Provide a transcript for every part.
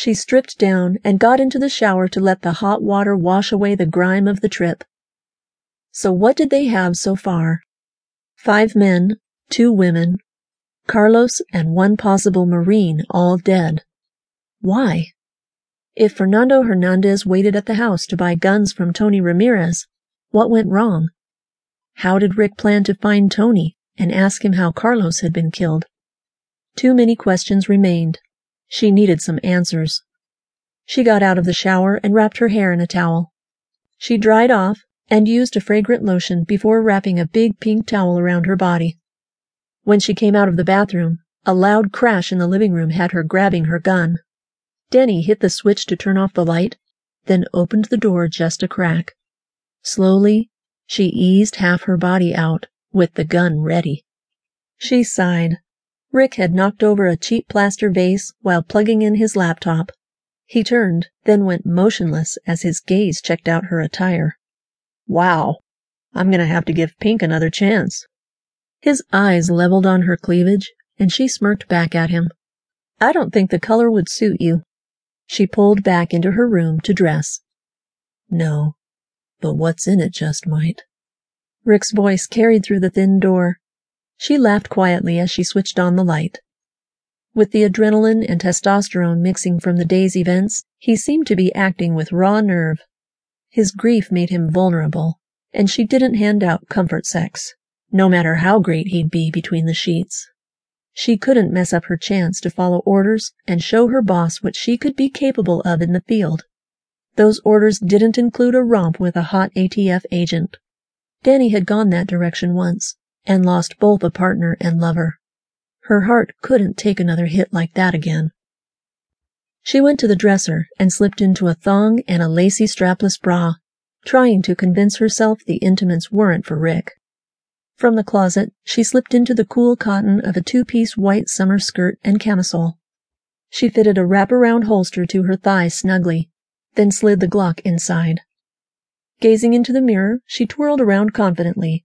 She stripped down and got into the shower to let the hot water wash away the grime of the trip. So what did they have so far? Five men, two women, Carlos and one possible Marine all dead. Why? If Fernando Hernandez waited at the house to buy guns from Tony Ramirez, what went wrong? How did Rick plan to find Tony and ask him how Carlos had been killed? Too many questions remained. She needed some answers. She got out of the shower and wrapped her hair in a towel. She dried off and used a fragrant lotion before wrapping a big pink towel around her body. When she came out of the bathroom, a loud crash in the living room had her grabbing her gun. Dani hit the switch to turn off the light, then opened the door just a crack. Slowly, she eased half her body out, with the gun ready. She sighed. Rick had knocked over a cheap plaster vase while plugging in his laptop. He turned, then went motionless as his gaze checked out her attire. Wow, I'm gonna have to give Pink another chance. His eyes leveled on her cleavage, and she smirked back at him. I don't think the color would suit you. She pulled back into her room to dress. No, but what's in it just might. Rick's voice carried through the thin door. She laughed quietly as she switched on the light. With the adrenaline and testosterone mixing from the day's events, he seemed to be acting with raw nerve. His grief made him vulnerable, and she didn't hand out comfort sex, no matter how great he'd be between the sheets. She couldn't mess up her chance to follow orders and show her boss what she could be capable of in the field. Those orders didn't include a romp with a hot ATF agent. Dani had gone that direction once, and lost both a partner and lover. Her heart couldn't take another hit like that again. She went to the dresser and slipped into a thong and a lacy strapless bra, trying to convince herself the intimates weren't for Rick. From the closet, she slipped into the cool cotton of a two-piece white summer skirt and camisole. She fitted a wraparound holster to her thigh snugly, then slid the Glock inside. Gazing into the mirror, she twirled around confidently,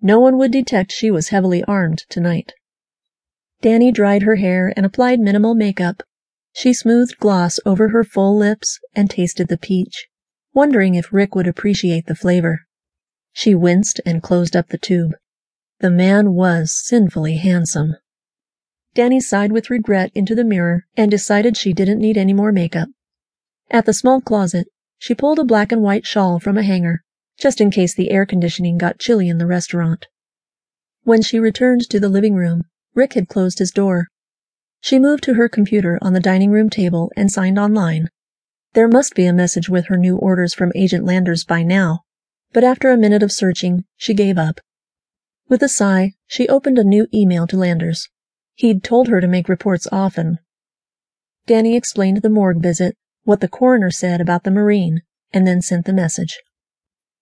no one would detect she was heavily armed tonight. Dani dried her hair and applied minimal makeup. She smoothed gloss over her full lips and tasted the peach, wondering if Rick would appreciate the flavor. She winced and closed up the tube. The man was sinfully handsome. Dani sighed with regret into the mirror and decided she didn't need any more makeup. At the small closet, she pulled a black and white shawl from a hanger just in case the air conditioning got chilly in the restaurant. When she returned to the living room, Rick had closed his door. She moved to her computer on the dining room table and signed online. There must be a message with her new orders from Agent Landers by now, but after a minute of searching, she gave up. With a sigh, she opened a new email to Landers. He'd told her to make reports often. Dani explained the morgue visit, what the coroner said about the Marine, and then sent the message.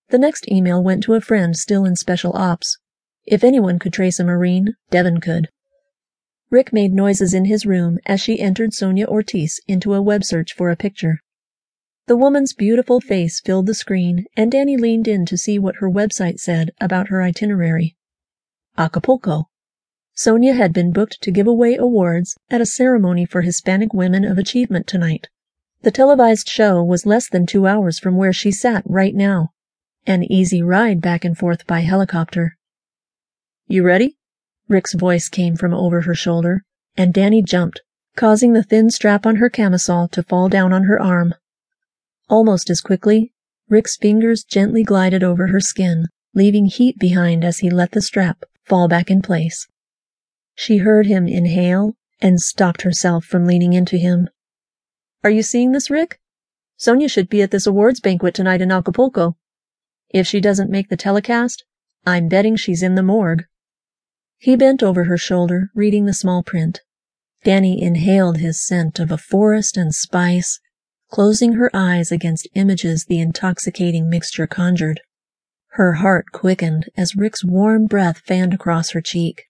The next email went to a friend still in Special Ops. If anyone could trace a Marine, Devon could. Rick made noises in his room as she entered Sonia Ortiz into a web search for a picture. The woman's beautiful face filled the screen, and Dani leaned in to see what her website said about her itinerary. Acapulco. Sonia had been booked to give away awards at a ceremony for Hispanic Women of Achievement tonight. The televised show was less than two hours from where she sat right now. An easy ride back and forth by helicopter. You ready? Rick's voice came from over her shoulder, and Dani jumped, causing the thin strap on her camisole to fall down on her arm. Almost as quickly, Rick's fingers gently glided over her skin, leaving heat behind as he let the strap fall back in place. She heard him inhale and stopped herself from leaning into him. Are you seeing this, Rick? Sonia should be at this awards banquet tonight in Acapulco. If she doesn't make the telecast, I'm betting she's in the morgue. He bent over her shoulder, reading the small print. Dani inhaled his scent of a forest and spice, closing her eyes against images the intoxicating mixture conjured. Her heart quickened as Rick's warm breath fanned across her cheek.